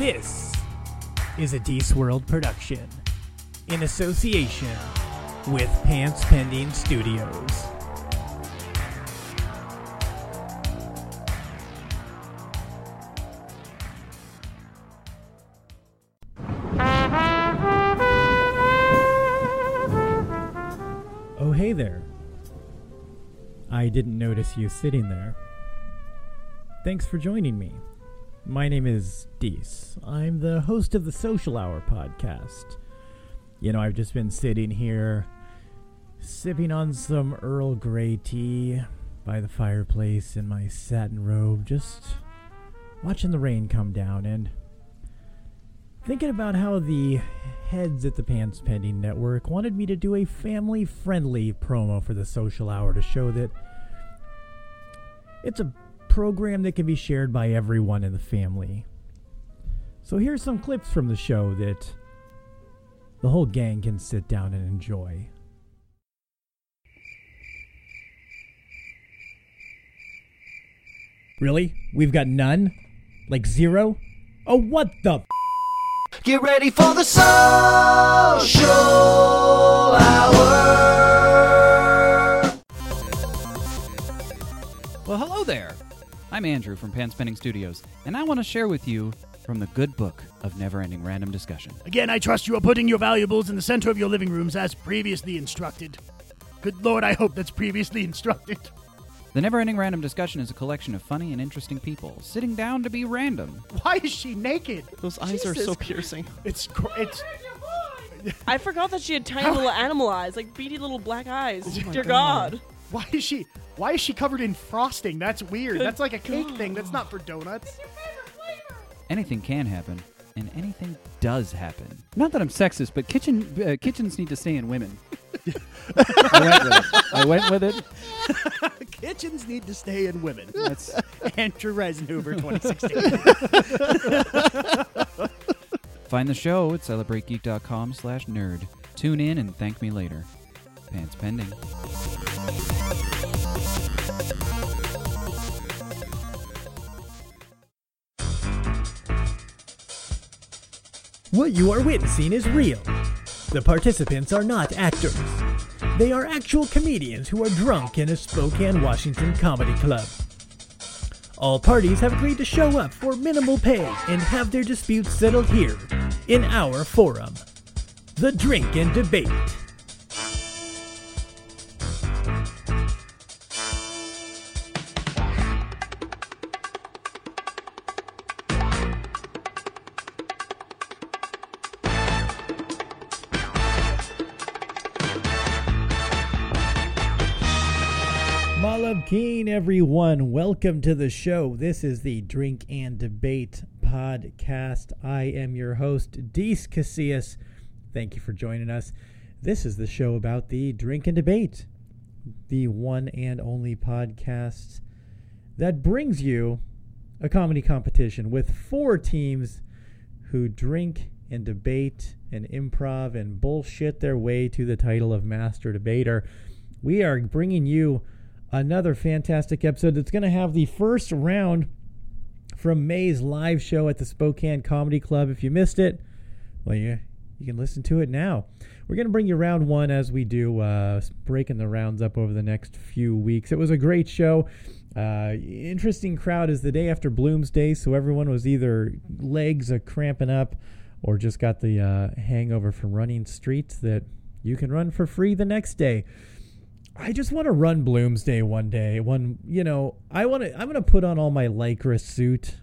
This is a Deece World production in association with Pants Pending Studios. Oh, hey there. I didn't notice you sitting there. Thanks for joining me. My name is Dees. I'm the host of the Social Hour podcast. You know, I've just been sitting here sipping on some Earl Grey tea by the fireplace in my satin robe, just watching the rain come down and thinking about how the heads at the Pants Pending Network wanted me to do a family friendly promo for the Social Hour to show that it's a program that can be shared by everyone in the family. So here's some clips from the show that the whole gang can sit down and enjoy. Really? We've got none? Like zero? Oh, what the? F- Get ready for the social hour. Well, hello there. I'm Andrew from Pants Pending Studios, and I want to share with you from the good book of never ending random discussion. Again, I trust you are putting your valuables in the center of your living rooms as previously instructed. Good lord, I hope that's previously instructed. The never ending random discussion is a collection of funny and interesting people sitting down to be random. Why is she naked? Those eyes are Jesus so piercing. It's gr- it's I forgot that she had tiny little animal eyes, like beady little black eyes. Oh my Dear God. God. why is she why is she covered in frosting? That's weird. Good That's like a cake thing. That's not for donuts. Anything can happen, and anything does happen. Not that I'm sexist, but kitchen uh, kitchens need to stay in women. I went with it. I went with it. Kitchens need to stay in women. That's Andrew Reisenhuber 2016. Find the show at celebrategeek.com slash nerd. Tune in and thank me later. Pants pending. What you are witnessing is real. The participants are not actors. They are actual comedians who are drunk in a Spokane, Washington comedy club. All parties have agreed to show up for minimal pay and have their disputes settled here in our forum. The Drink and Debate. Everyone. Welcome to the show. This is the Drink and Debate podcast. I am your host, Dees Casillas. Thank you for joining us. This is the show about the Drink and Debate, the one and only podcast that brings you a comedy competition with four teams who drink and debate and improv and bullshit their way to the title of Master Debater. We are bringing you another fantastic episode that's going to have the first round from May's live show at the Spokane Comedy Club. If you missed it, well, you, you can listen to it now. We're going to bring you round one as we do, uh, breaking the rounds up over the next few weeks. It was a great show. Uh, interesting crowd is the day after Bloomsday, so everyone was either legs are cramping up or just got the uh, hangover from running streets that you can run for free the next day. I just want to run Bloomsday one day. One, you know, I want to. I'm going to put on all my lycra suit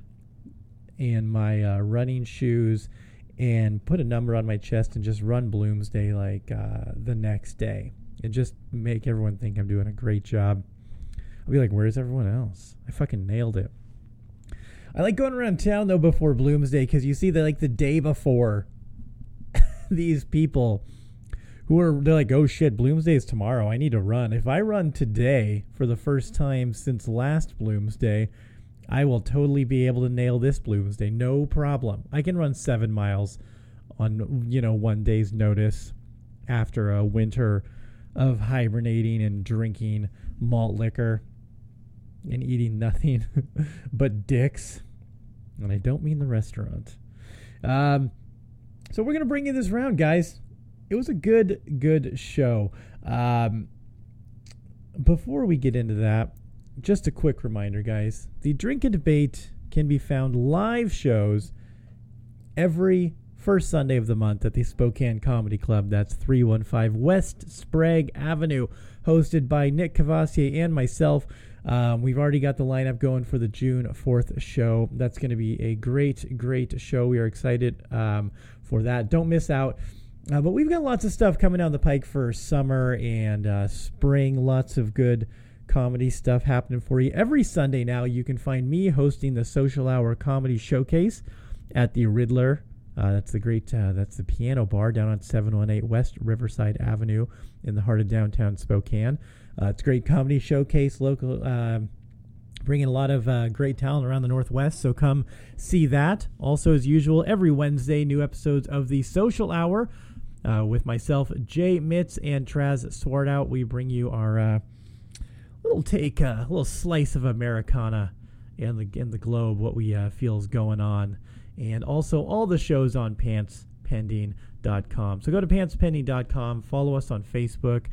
and my uh, running shoes and put a number on my chest and just run Bloomsday like uh, the next day and just make everyone think I'm doing a great job. I'll be like, where's everyone else? I fucking nailed it. I like going around town though before Bloomsday because you see that like the day before these people who are they're like, oh shit, Bloomsday is tomorrow. I need to run. If I run today for the first time since last Bloomsday, I will totally be able to nail this Bloomsday. No problem. I can run seven miles on you know one day's notice after a winter of hibernating and drinking malt liquor and eating nothing but dicks. And I don't mean the restaurant. Um, so we're gonna bring you this round, guys. It was a good, good show. Um, before we get into that, just a quick reminder, guys. The Drink and Debate can be found live shows every first Sunday of the month at the Spokane Comedy Club. That's 315 West Sprague Avenue, hosted by Nick Cavassier and myself. Um, we've already got the lineup going for the June 4th show. That's going to be a great, great show. We are excited um, for that. Don't miss out. Uh, but we've got lots of stuff coming down the pike for summer and uh, spring. Lots of good comedy stuff happening for you. Every Sunday now, you can find me hosting the Social Hour Comedy Showcase at the Riddler. Uh, that's the great, uh, that's the piano bar down on 718 West Riverside Avenue in the heart of downtown Spokane. Uh, it's a great comedy showcase, local, um, bringing a lot of uh, great talent around the Northwest. So come see that. Also, as usual, every Wednesday, new episodes of the Social Hour uh, with myself, Jay Mitz, and Traz Swartout. We bring you our uh, little take, a little slice of Americana and the in the globe, what we uh, feel is going on, and also all the shows on PantsPending.com. So go to PantsPending.com, follow us on Facebook,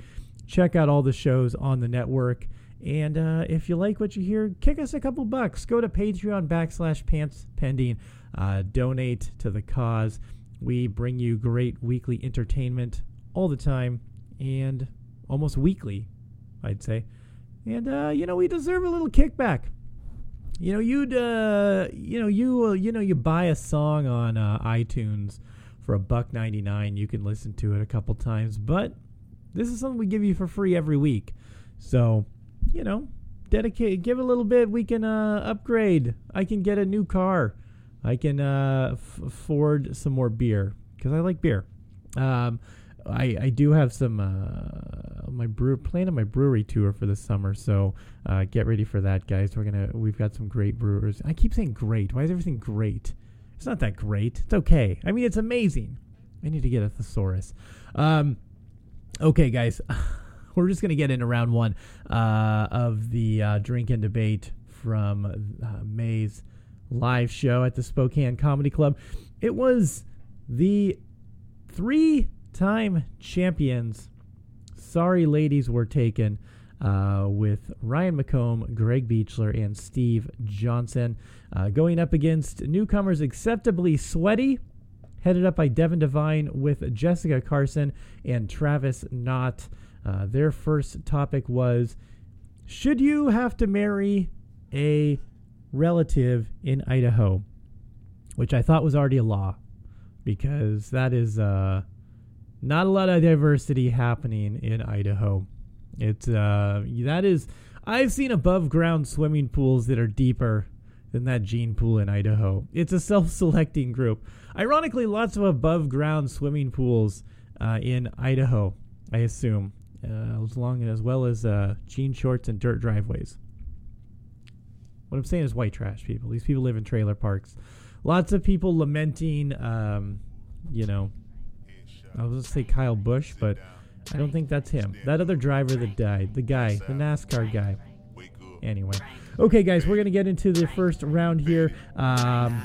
check out all the shows on the network. And uh, if you like what you hear, kick us a couple bucks. Go to Patreon backslash Pants Pending. Uh, donate to the cause. We bring you great weekly entertainment all the time and almost weekly, I'd say. And uh, you know we deserve a little kickback. You know you'd uh, you know you uh, you know you buy a song on uh, iTunes for a buck ninety nine. You can listen to it a couple times, but this is something we give you for free every week. So you know, dedicate, give a little bit. We can uh, upgrade. I can get a new car. I can uh, f- afford some more beer because I like beer. Um, I, I do have some uh, my brew plan on my brewery tour for the summer, so uh, get ready for that, guys. We're gonna we've got some great brewers. I keep saying great. Why is everything great? It's not that great. It's okay. I mean, it's amazing. I need to get a thesaurus. Um, okay, guys. We're just gonna get into round one uh, of the uh, drink and debate from uh, May's live show at the Spokane Comedy Club. It was the three time champions. Sorry, ladies were taken uh, with Ryan McComb, Greg Beechler, and Steve Johnson uh, going up against newcomers acceptably sweaty, headed up by Devin Devine with Jessica Carson and Travis Knott. Uh, their first topic was Should you have to marry a relative in Idaho? Which I thought was already a law because that is uh, not a lot of diversity happening in Idaho. It's uh, that is I've seen above ground swimming pools that are deeper than that gene pool in Idaho. It's a self-selecting group. Ironically, lots of above ground swimming pools uh, in Idaho. I assume uh, as long as well as uh, jean shorts and dirt driveways. What I'm saying is white trash people. These people live in trailer parks. Lots of people lamenting, um, you know, I was going to say Kyle Busch, but I don't think that's him. That other driver that died, the guy, the NASCAR guy. Anyway, okay, guys, we're gonna get into the first round here. Um,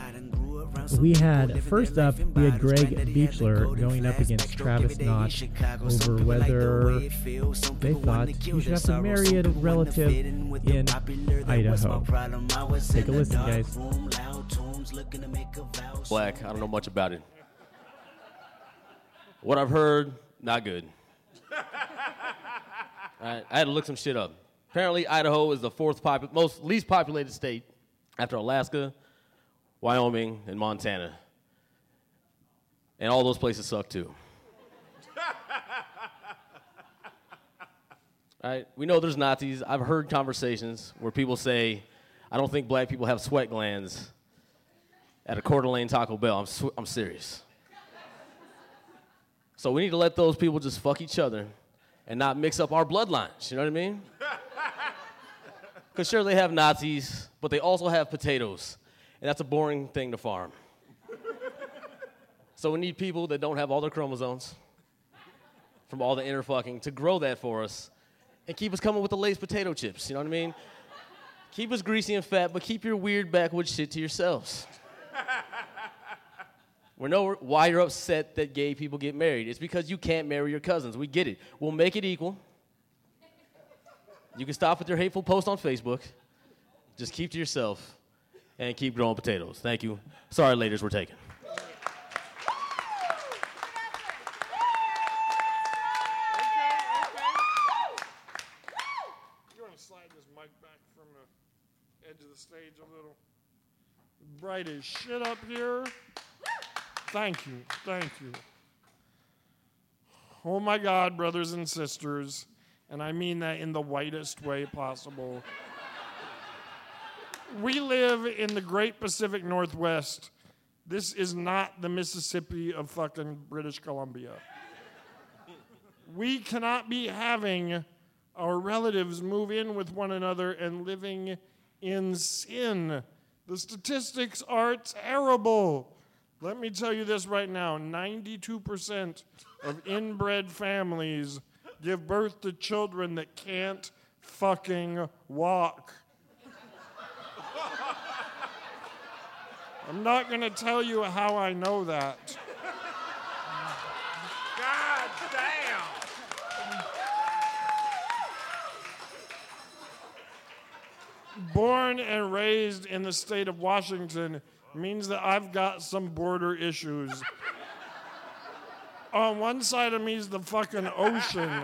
we had first up, we had Greg Beechler going up against Travis Knott over whether they thought he should have to marry a relative in Idaho. Take a listen, guys. Black, I don't know much about it. What I've heard, not good. Alright, I had to look some shit up. Apparently, Idaho is the fourth popu- most least populated state after Alaska, Wyoming, and Montana. And all those places suck too. Right, we know there's Nazis. I've heard conversations where people say, I don't think black people have sweat glands at a Coeur d'Alene Taco Bell. I'm, sw- I'm serious. So we need to let those people just fuck each other and not mix up our bloodlines. You know what I mean? Because sure, they have Nazis, but they also have potatoes. And that's a boring thing to farm. so we need people that don't have all their chromosomes from all the inner fucking to grow that for us and keep us coming with the latest potato chips. You know what I mean? Keep us greasy and fat, but keep your weird backwoods shit to yourselves. We know why you're upset that gay people get married. It's because you can't marry your cousins. We get it. We'll make it equal. You can stop with your hateful post on Facebook. Just keep to yourself and keep growing potatoes. Thank you. Sorry, ladies, we're taking. You want to slide this mic back from the edge of the stage a little? Bright as shit up here. Thank you. Thank you. Oh my God, brothers and sisters, and I mean that in the whitest way possible. We live in the great Pacific Northwest. This is not the Mississippi of fucking British Columbia. We cannot be having our relatives move in with one another and living in sin. The statistics are terrible. Let me tell you this right now 92% of inbred families give birth to children that can't fucking walk. I'm not going to tell you how I know that. God damn! born and raised in the state of Washington means that I've got some border issues. On one side of me is the fucking ocean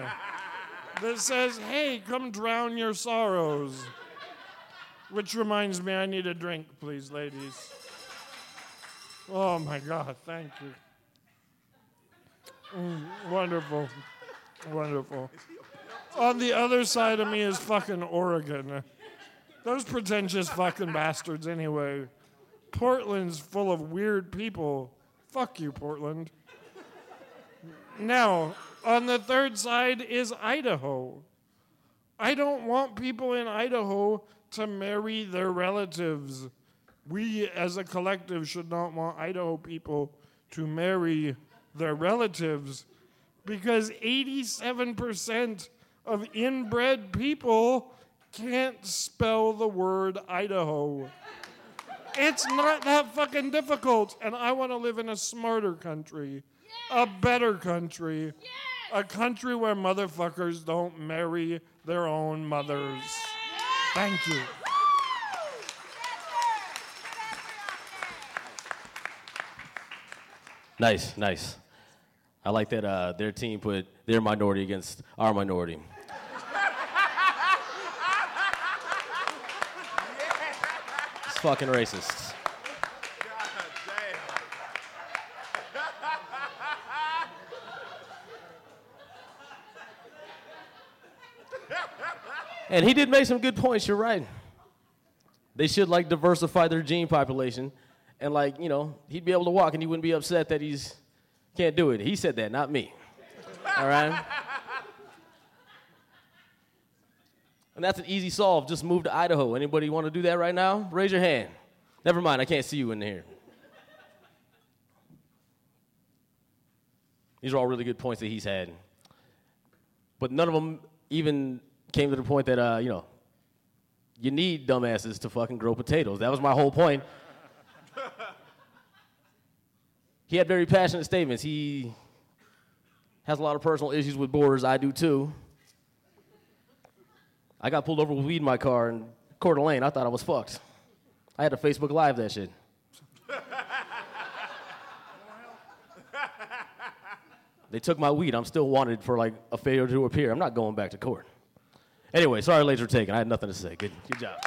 that says, hey, come drown your sorrows. Which reminds me, I need a drink, please, ladies. Oh my God, thank you. Mm, wonderful. Wonderful. On the other side of me is fucking Oregon. Those pretentious fucking bastards, anyway. Portland's full of weird people. Fuck you, Portland. Now, on the third side is Idaho. I don't want people in Idaho to marry their relatives. We, as a collective, should not want Idaho people to marry their relatives because 87% of inbred people can't spell the word Idaho. It's not that fucking difficult, and I want to live in a smarter country, a better country, a country where motherfuckers don't marry their own mothers. Thank you. Nice, nice. I like that uh, their team put their minority against our minority. It's fucking racist. And he did make some good points. You're right. They should like diversify their gene population, and like you know, he'd be able to walk, and he wouldn't be upset that he's can't do it. He said that, not me. All right. And that's an easy solve. Just move to Idaho. Anybody want to do that right now? Raise your hand. Never mind, I can't see you in here. These are all really good points that he's had. But none of them even came to the point that, uh, you know, you need dumbasses to fucking grow potatoes. That was my whole point. He had very passionate statements. He has a lot of personal issues with borders. I do too. I got pulled over with weed in my car in Coeur d'Alene. I thought I was fucked. I had to Facebook Live that shit. they took my weed. I'm still wanted for like a failure to appear. I'm not going back to court. Anyway, sorry ladies were taken. I had nothing to say. Good, good job.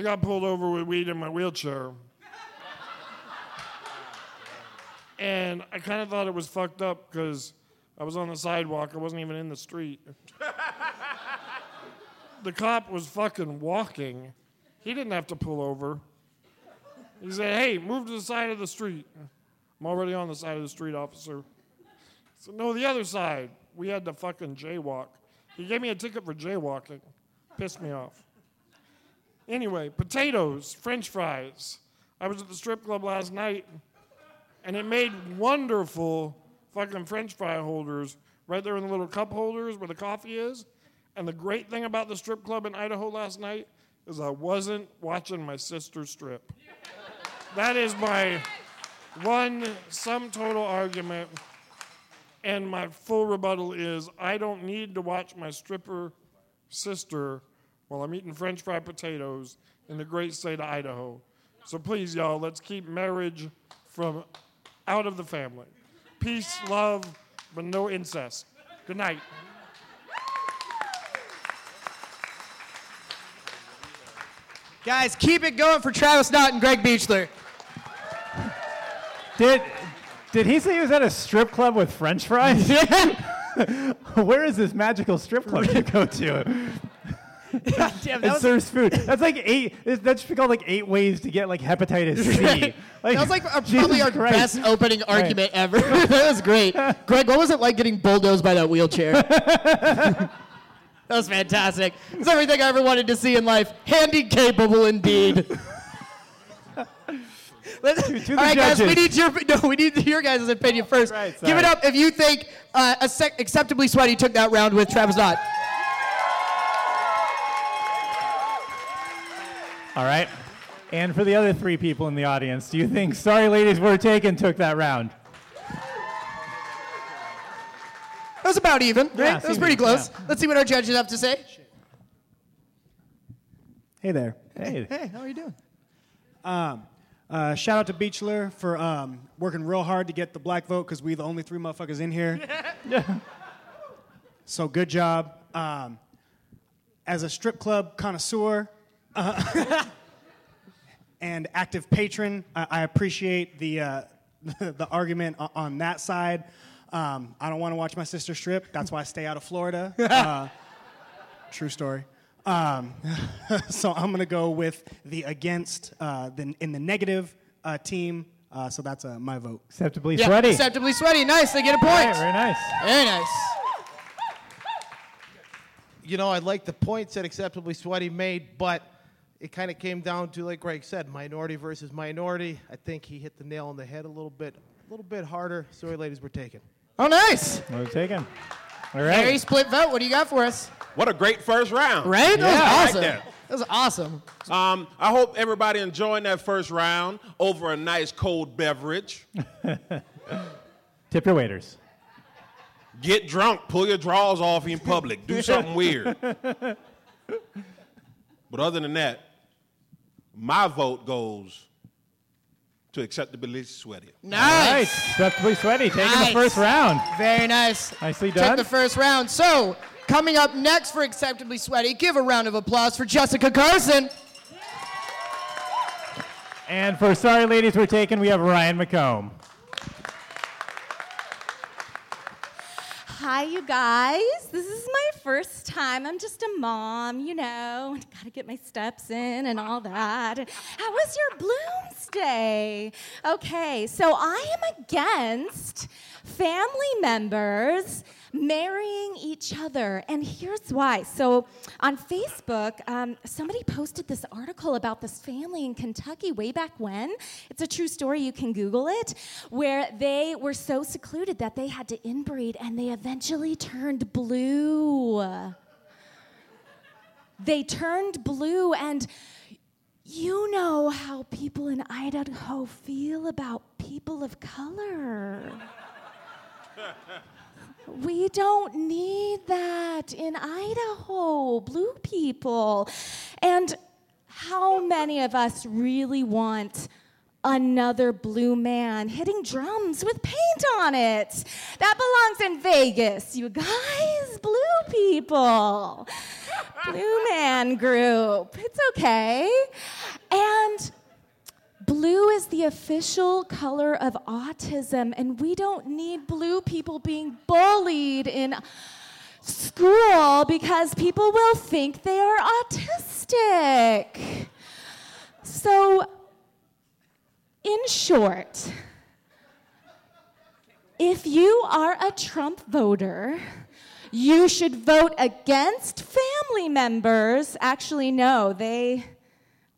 I got pulled over with weed in my wheelchair. And I kind of thought it was fucked up because I was on the sidewalk. I wasn't even in the street. the cop was fucking walking. He didn't have to pull over. He said, hey, move to the side of the street. I'm already on the side of the street, officer. So, no, the other side. We had to fucking jaywalk. He gave me a ticket for jaywalking. Pissed me off. Anyway, potatoes, french fries. I was at the strip club last night and it made wonderful fucking french fry holders right there in the little cup holders where the coffee is. And the great thing about the strip club in Idaho last night is I wasn't watching my sister strip. That is my one sum total argument. And my full rebuttal is I don't need to watch my stripper sister while I'm eating french fried potatoes in the great state of Idaho. So please, y'all, let's keep marriage from out of the family. Peace, love, but no incest. Good night. Guys, keep it going for Travis Knott and Greg Beechler. Did did he say he was at a strip club with French fries? Where is this magical strip club you go to? God damn, that It was, serves food. That's like eight. That should be called like eight ways to get like hepatitis C. Like, that was like our, probably our Christ. best opening argument ever. that was great. Greg, what was it like getting bulldozed by that wheelchair? that was fantastic. It's everything I ever wanted to see in life. Handy capable indeed. Let's, to the all right, guys, we need your no, we need your guys' opinion first. Right, Give it up if you think uh, Accept- acceptably sweaty took that round with Travis Knott. All right. And for the other three people in the audience, do you think Sorry Ladies Were Taken took that round? That was about even, right? Yeah, that was pretty close. yeah. Let's see what our judges have to say. Hey there. Hey. Hey, how are you doing? Uh, shout out to Beechler for um, working real hard to get the black vote because we the only three motherfuckers in here. Yeah. so good job. Um, as a strip club connoisseur uh, and active patron, I, I appreciate the uh, the argument on that side. Um, I don't want to watch my sister strip. That's why I stay out of Florida. Uh, true story. Um, so I'm gonna go with the against uh, the, in the negative uh, team. Uh, so that's uh, my vote. Acceptably Yeah, sweaty. acceptably sweaty. Nice, they get a point. All right, very nice. Very nice. you know, I like the points that Acceptably Sweaty made, but it kind of came down to, like Greg said, minority versus minority. I think he hit the nail on the head a little bit, a little bit harder. Sorry, ladies, we're taken. Oh, nice. We're taken. All Very right. split vote. What do you got for us? What a great first round. Right? That I was awesome. that. That was awesome. Um, I hope everybody enjoying that first round over a nice cold beverage. Tip your waiters. Get drunk, pull your drawers off in public, do something weird. But other than that, my vote goes to acceptably sweaty. All right. Nice. Acceptably sweaty. Taking Nice. the first round. Very nice. Nicely Took done. the first round. So, coming up next for Acceptably Sweaty, give a round of applause for Jessica Carson. And for Sorry Ladies Were Taken, we have Ryan McComb. Hi, you guys. This is my first time. I'm just a mom, you know. Gotta get my steps in and all that. How was your Blooms Day? Okay, so I am against family members marrying each other. And here's why. So on Facebook, um, somebody posted this article about this family in Kentucky way back when. It's a true story. You can Google it, where they were so secluded that they had to inbreed and they eventually turned blue. They turned blue, and you know how people in Idaho feel about people of color. We don't need that in Idaho, blue people. And how many of us really want another blue man hitting drums with paint on it? That belongs in Vegas, you guys, blue people. Blue man group. It's okay. And Blue is the official color of autism, and we don't need blue people being bullied in school because people will think they are autistic. So, in short, if you are a Trump voter, you should vote against family members. Actually, no, they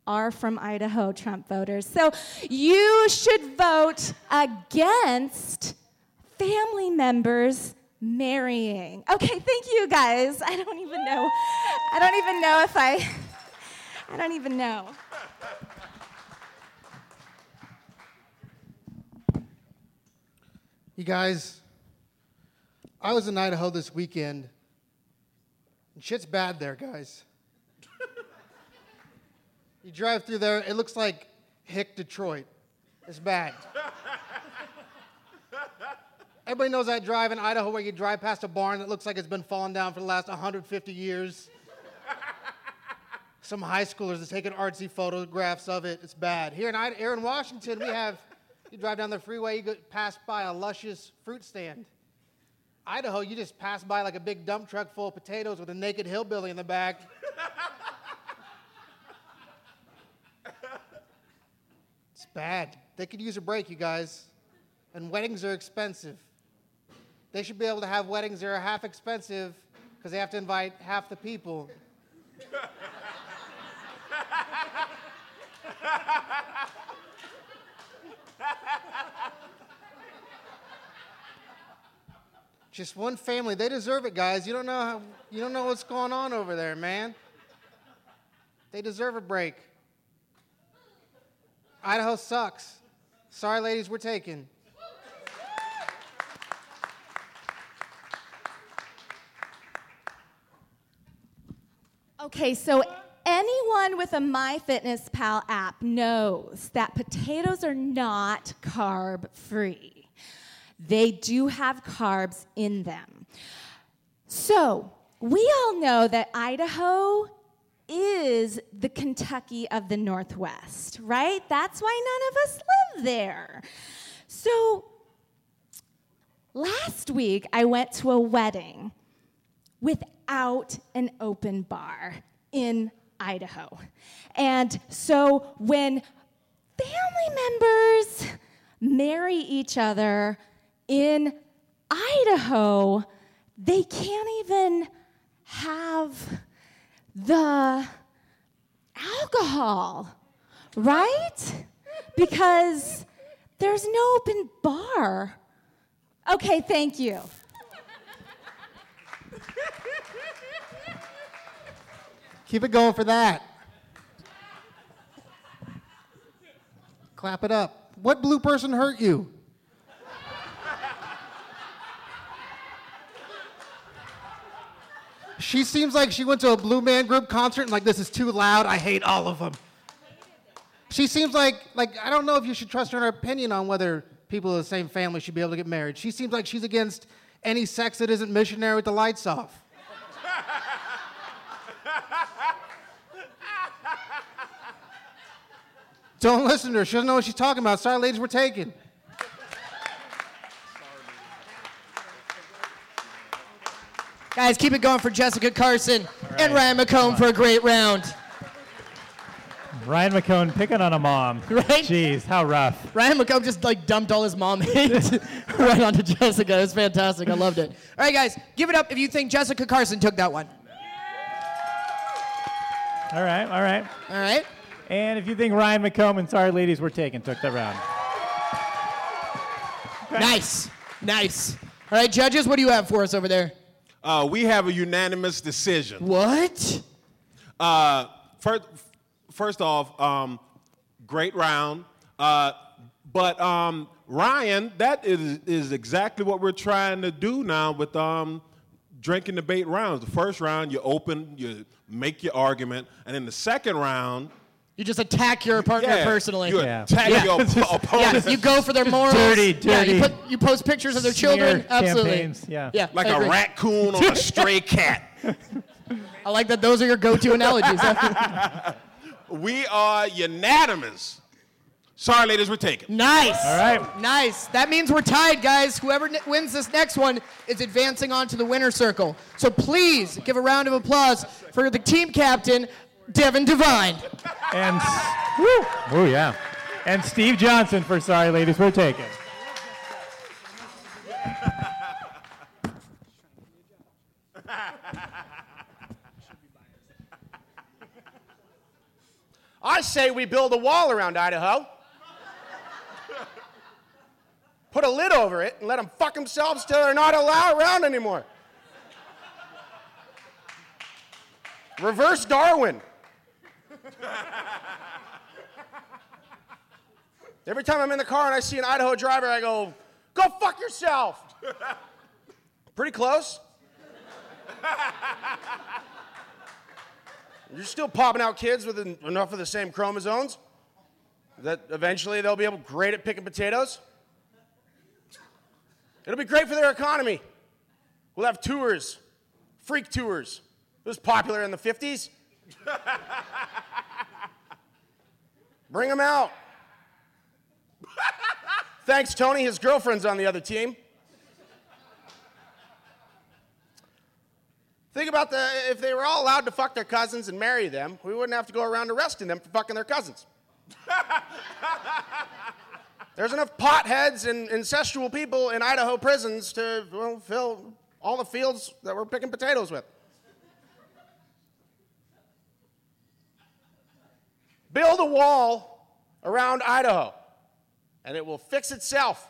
are from Idaho, Trump voters. So you should vote against family members marrying. Okay, thank you guys. I don't even know. I don't even know if I. I don't even know. You guys, I was in Idaho this weekend, and shit's bad there, guys. You drive through there, it looks like Hick, Detroit. It's bad. Everybody knows that drive in Idaho where you drive past a barn that looks like it's been falling down for the last 150 years. Some high schoolers are taking artsy photographs of it. It's bad. Here in, Ida- here in Washington, we have, you drive down the freeway, you pass by a luscious fruit stand. Idaho, you just pass by like a big dump truck full of potatoes with a naked hillbilly in the back. It's bad. They could use a break, you guys. And weddings are expensive. They should be able to have weddings that are half expensive because they have to invite half the people. Just one family. They deserve it, guys. You don't know how, you don't know what's going on over there, man. They deserve a break. Idaho sucks. Sorry, ladies, we're taken. Okay, so anyone with a MyFitnessPal app knows that potatoes are not carb free. They do have carbs in them. So, we all know that Idaho is the Kentucky of the Northwest, right? That's why none of us live there. So, last week I went to a wedding without an open bar in Idaho. And so when family members marry each other in Idaho, they can't even have the alcohol, right? Because there's no open bar. Okay, thank you. Keep it going for that. Clap it up. What blue person hurt you? She seems like she went to a Blue Man Group concert and like this is too loud. I hate all of them. She seems like like I don't know if you should trust her in her opinion on whether people of the same family should be able to get married. She seems like she's against any sex that isn't missionary with the lights off. Don't listen to her. She doesn't know what she's talking about. Sorry, ladies, we're taken. Guys, keep it going for Jessica Carson and Ryan McComb for a great round. Ryan McComb picking on a mom. Right? Jeez, how rough. Ryan McComb just like dumped all his mom hate right onto Jessica. It was fantastic. I loved it. All right, guys, give it up if you think Jessica Carson took that one. All right, all right. All right. And if you think Ryan McComb and Sorry Ladies Were Taken took that round. Nice. Nice. All right, judges, what do you have for us over there? Uh, we have a unanimous decision. What? Uh, first, first off, um, great round. Uh, but um, Ryan, that is, is exactly what we're trying to do now with um, drink and debate rounds. The first round, you open, you make your argument, and then the second round, You just attack your partner Yeah, personally. you Yeah. attack your op- opponent. Yeah, you go for their morals. dirty, Yeah, you, dirty put, you post pictures of their smear children. Absolutely. campaigns, yeah. Yeah. like a agree. raccoon on a stray cat. I like that those are your go-to analogies. We are unanimous. Sorry, ladies, we're taken. Nice. All right. Nice. That means we're tied, guys. Whoever n- wins this next one is advancing on to the winner circle. So please give a round of applause for the team captain, Devin Devine. And woo, oh yeah. And Steve Johnson for Sorry Ladies We're Taken. I say we build a wall around Idaho. Put a lid over it and let them fuck themselves till they're not allowed around anymore. Reverse Darwin. Every time I'm in the car and I see an Idaho driver, I go, go fuck yourself. Pretty close. You're still popping out kids with en- enough of the same chromosomes that eventually they'll be able great at picking potatoes. It'll be great for their economy. We'll have tours, freak tours. It was popular in the 50s. Bring them out. Thanks, Tony. His girlfriend's on the other team. Think about the if they were all allowed to fuck their cousins and marry them, we wouldn't have to go around arresting them for fucking their cousins. There's enough potheads and incestual people in Idaho prisons to well, fill all the fields that we're picking potatoes with. Build a wall around Idaho, and it will fix itself.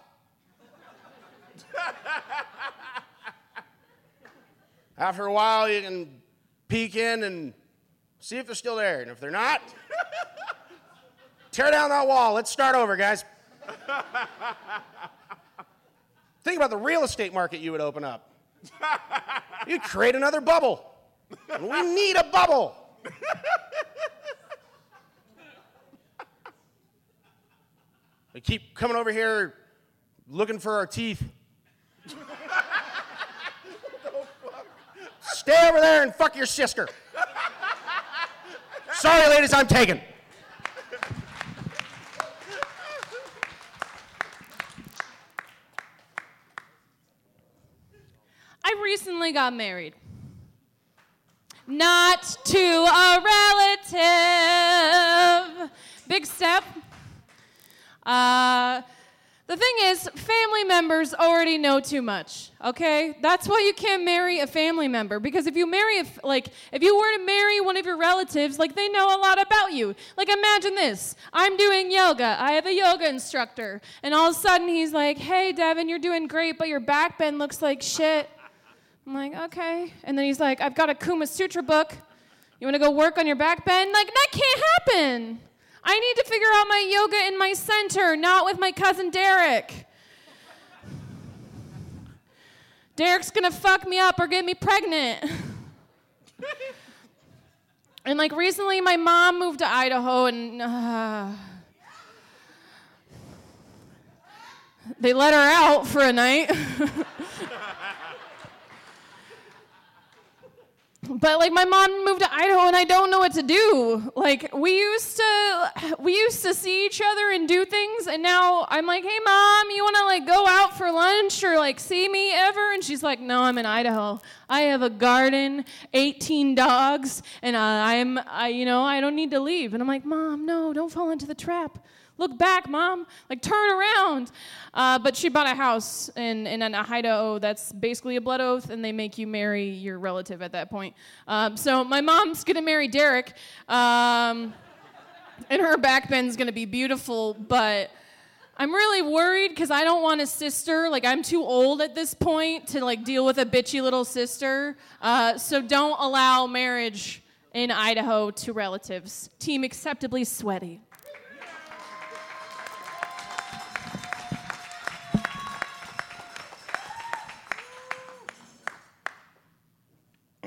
After a while, you can peek in and see if they're still there. And if they're not, tear down that wall. Let's start over, guys. Think about the real estate market you would open up. You'd create another bubble. We need a bubble. Keep coming over here looking for our teeth. Stay over there and fuck your sister. Sorry, ladies, I'm taken. I recently got married. Not to a relative. Big step. Uh, the thing is, family members already know too much, okay? That's why you can't marry a family member. Because if you marry, a, like, if you were to marry one of your relatives, like, they know a lot about you. Like, imagine this I'm doing yoga, I have a yoga instructor, and all of a sudden he's like, hey, Devin, you're doing great, but your back bend looks like shit. I'm like, okay. And then he's like, I've got a Kama Sutra book. You wanna go work on your back bend? Like, that can't happen. I need to figure out my yoga in my center, not with my cousin Derek. Derek's gonna fuck me up or get me pregnant. and like recently, my mom moved to Idaho and uh, they let her out for a night. but like my mom moved to Idaho and I don't know what to do. Like we used to we used to see each other and do things and now I'm like, "Hey mom, you want to like go out for lunch or like see me ever?" And she's like, "No, I'm in Idaho. I have a garden, 18 dogs, and uh, I'm I you know, I don't need to leave." And I'm like, "Mom, no, don't fall into the trap." Look back, mom. Like, turn around. Uh, but she bought a house in, in an Idaho that's basically a blood oath, and they make you marry your relative at that point. Um, so, my mom's gonna marry Derek, um, and her back bend's gonna be beautiful, but. I'm really worried because I don't want a sister. Like I'm too old at this point to like deal with a bitchy little sister. Uh, so don't allow marriage in Idaho to relatives. Team acceptably sweaty.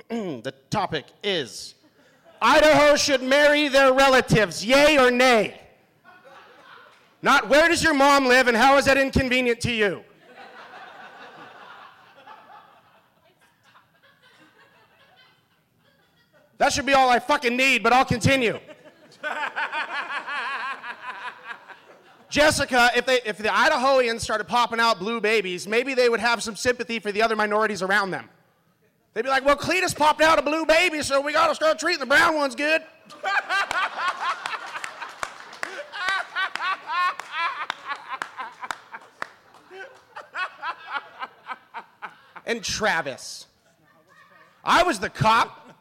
the topic is Idaho should marry their relatives, yay or nay? Not where does your mom live and how is that inconvenient to you? That should be all I fucking need, but I'll continue. Jessica, if, they, if the Idahoans started popping out blue babies, maybe they would have some sympathy for the other minorities around them. They'd be like, well, Cletus popped out a blue baby, so we got to start treating the brown ones good. and Travis. I was the cop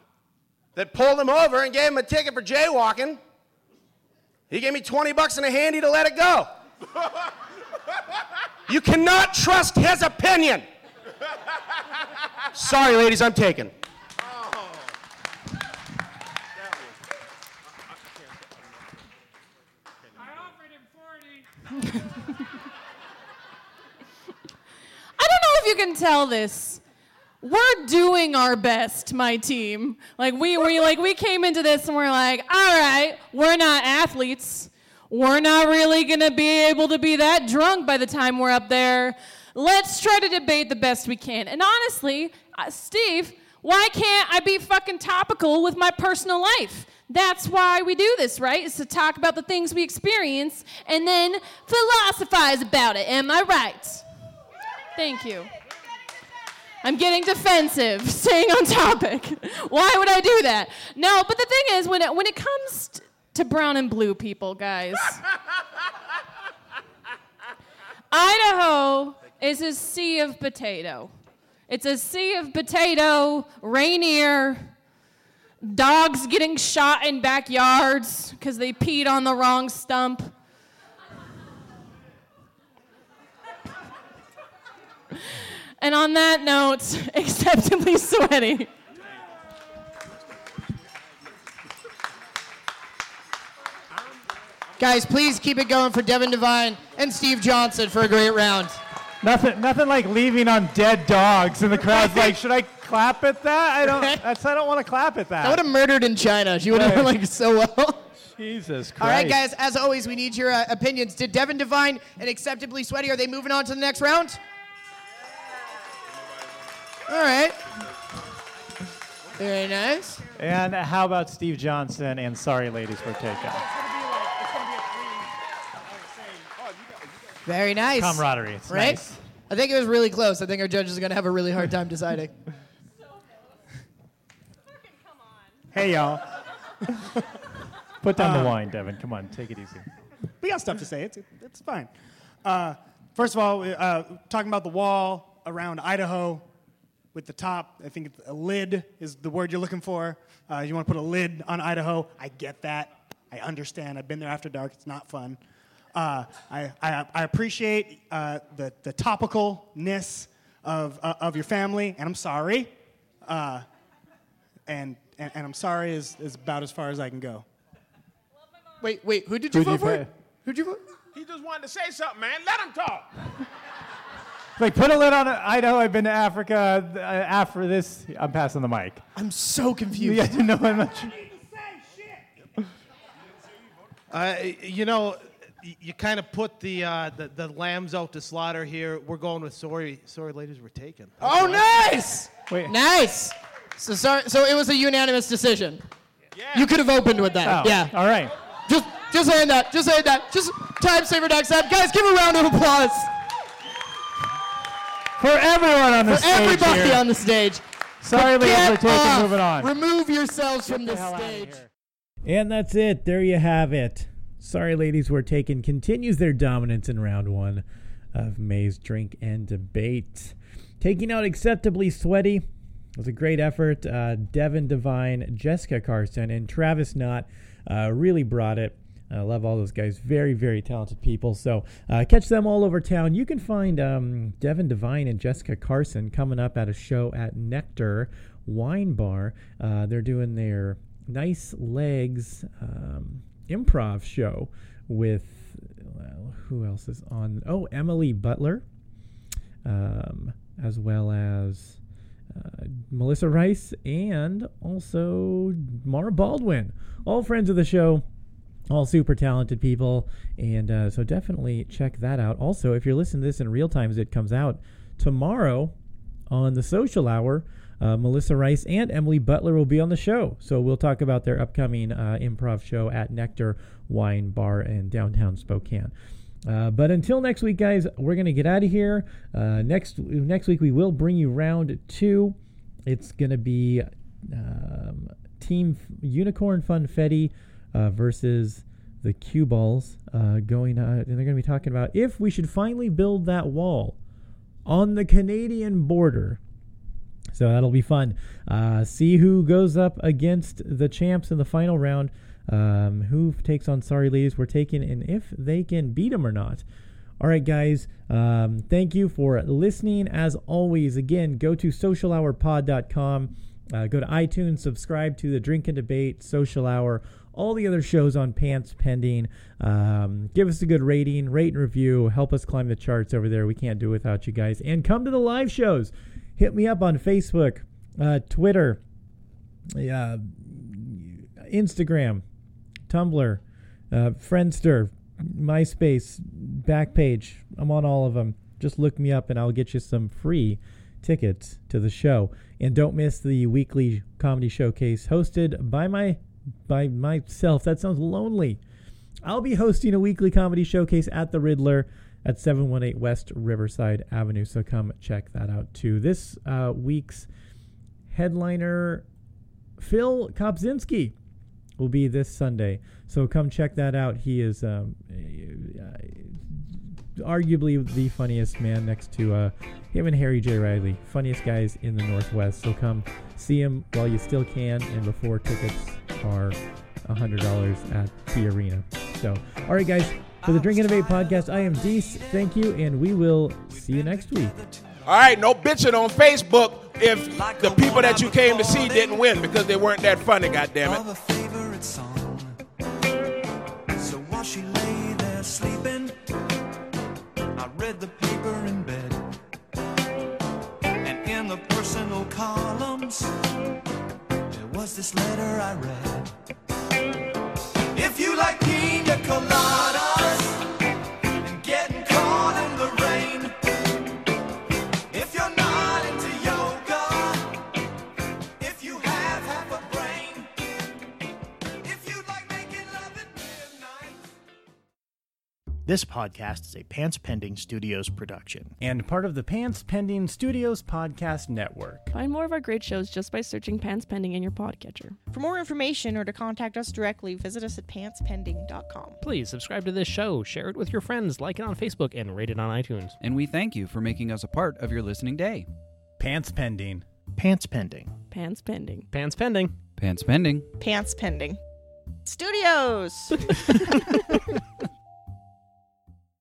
that pulled him over and gave him a ticket for jaywalking. He gave me 20 bucks and a handy to let it go. You cannot trust his opinion. Sorry, ladies, I'm taken. I don't know if you can tell this. We're doing our best, my team. Like we we like we came into this and we're like, all right, we're not athletes. We're not really gonna be able to be that drunk by the time we're up there. Let's try to debate the best we can. And honestly, uh, Steve, why can't I be fucking topical with my personal life? That's why we do this, right? Is to talk about the things we experience and then philosophize about it. Am I right? Thank you. I'm getting defensive, staying on topic. Why would I do that? No, but the thing is, when it, when it comes t- to brown and blue people, guys, Idaho is a sea of potato. It's a sea of potato, Rainier, dogs getting shot in backyards because they peed on the wrong stump. And on that note, acceptably sweaty. Guys, please keep it going for Devin Devine and Steve Johnson for a great round. Nothing, nothing like leaving on dead dogs, and the crowd's like, "Should I clap at that? I don't. That's I don't want to clap at that." I would have murdered in China. She would have done like so well. Jesus Christ! All right, guys. As always, we need your uh, opinions. Did Devin Devine and Acceptably Sweaty are they moving on to the next round? All right. Very nice. And how about Steve Johnson and Sorry Ladies for Takeout? Very nice. Camaraderie. It's right? nice. I think it was really close. I think our judges are going to have a really hard time deciding. Hey, y'all. Put down Uh, the wine, Devin. Come on, take it easy. We got stuff to say. It's, it's fine. Uh, first of all, uh, talking about the wall around Idaho with the top, I think a lid is the word you're looking for. Uh, you want to put a lid on Idaho. I get that. I understand. I've been there after dark. It's not fun. Uh, I, I, I appreciate uh, the, the topicalness of, uh, of your family, and I'm sorry. Uh, and, and, and I'm sorry is, is about as far as I can go. Wait, wait. Who did you Who'd vote you for? Who'd you vote? He just wanted to say something, man. Let him talk. Like, put a lid on it. I know I've been to Africa. Uh, after this, I'm passing the mic. I'm so confused. Yeah, you guys know how much. Uh, you know, y- you kind of put the, uh, the the lambs out to slaughter here. We're going with sorry, sorry, ladies, we're taken. Oh, nice. Wait. Nice. So sorry. So it was a unanimous decision. You could have opened with that. Oh, Yeah. All right. Just, just saying that. Just saying that. Just time saver next time. Guys, give a round of applause For everyone on the stage. for stage everybody here. on the stage. Sorry, ladies, Get we're taking. off. Moving on. Remove yourselves from the stage. And that's it. There you have it. Sorry, ladies, we're taken continues their dominance in round one of May's drink and debate. Taking out acceptably sweaty was a great effort. Uh, Devin Devine, Jessica Carson, and Travis Knott uh, really brought it. I love all those guys. Very, very talented people. So uh, catch them all over town. You can find um, Devin Devine and Jessica Carson coming up at a show at Nectar Wine Bar. Uh, they're doing their Nice Legs um, improv show with, who else is on? Oh, Emily Butler, um, as well as uh, Melissa Rice and also Mara Baldwin. All friends of the show all super talented people and uh, so definitely check that out also if you're listening to this in real time as it comes out tomorrow on the social hour uh, melissa rice and emily butler will be on the show so we'll talk about their upcoming uh, improv show at nectar wine bar in downtown spokane uh, but until next week, guys, we're gonna get out of here. Uh, next next week, we will bring you round two. It's gonna be um, Team Unicorn Funfetti uh, versus the Cue Balls uh, going on, and they're gonna be talking about if we should finally build that wall on the Canadian border. So that'll be fun. Uh, see who goes up against the champs in the final round. Um, who takes on Sorry Ladies? We're taking, and if they can beat them or not. All right, guys. Um, thank you for listening. As always, again, go to socialhourpod.com. Uh, go to iTunes, subscribe to the Drink and Debate Social Hour, all the other shows on Pants Pending. Um, give us a good rating, rate and review. Help us climb the charts over there. We can't do it without you guys. And come to the live shows. Hit me up on Facebook, uh, Twitter, uh, Instagram, Tumblr, uh, Friendster, MySpace, Backpage. I'm on all of them. Just look me up and I'll get you some free tickets to the show. And don't miss the weekly comedy showcase hosted by my by myself. That sounds lonely. I'll be hosting a weekly comedy showcase at the Riddler at 718 West Riverside Avenue. So come check that out too. This uh, week's headliner, Phil Kopzinski, will be this Sunday. So come check that out. He is um, arguably the funniest man next to uh, him and Harry J. Riley. Funniest guys in the Northwest. So come see him while you still can and before tickets are $100 at the Arena. So, all right, guys, for the Drink and Debate podcast, I am Deese. Thank you, and we will see you next week. All right, no bitching on Facebook if the people that you came to see didn't win because they weren't that funny, goddammit. favorite song. So while she lay there sleeping, I read the paper in bed. And in the personal columns, there was this letter I read. If you like pina coladas This podcast is a Pants Pending Studios production. And part of the Pants Pending Studios Podcast Network. Find more of our great shows just by searching Pants Pending in your podcatcher. For more information or to contact us directly, visit us at pantspending.com. Please subscribe to this show, share it with your friends, like it on Facebook, and rate it on iTunes. And we thank you for making us a part of your listening day. Pants Pending. Pants Pending. Pants Pending. Pants pending. Pants pending. Pants Pending. Studios!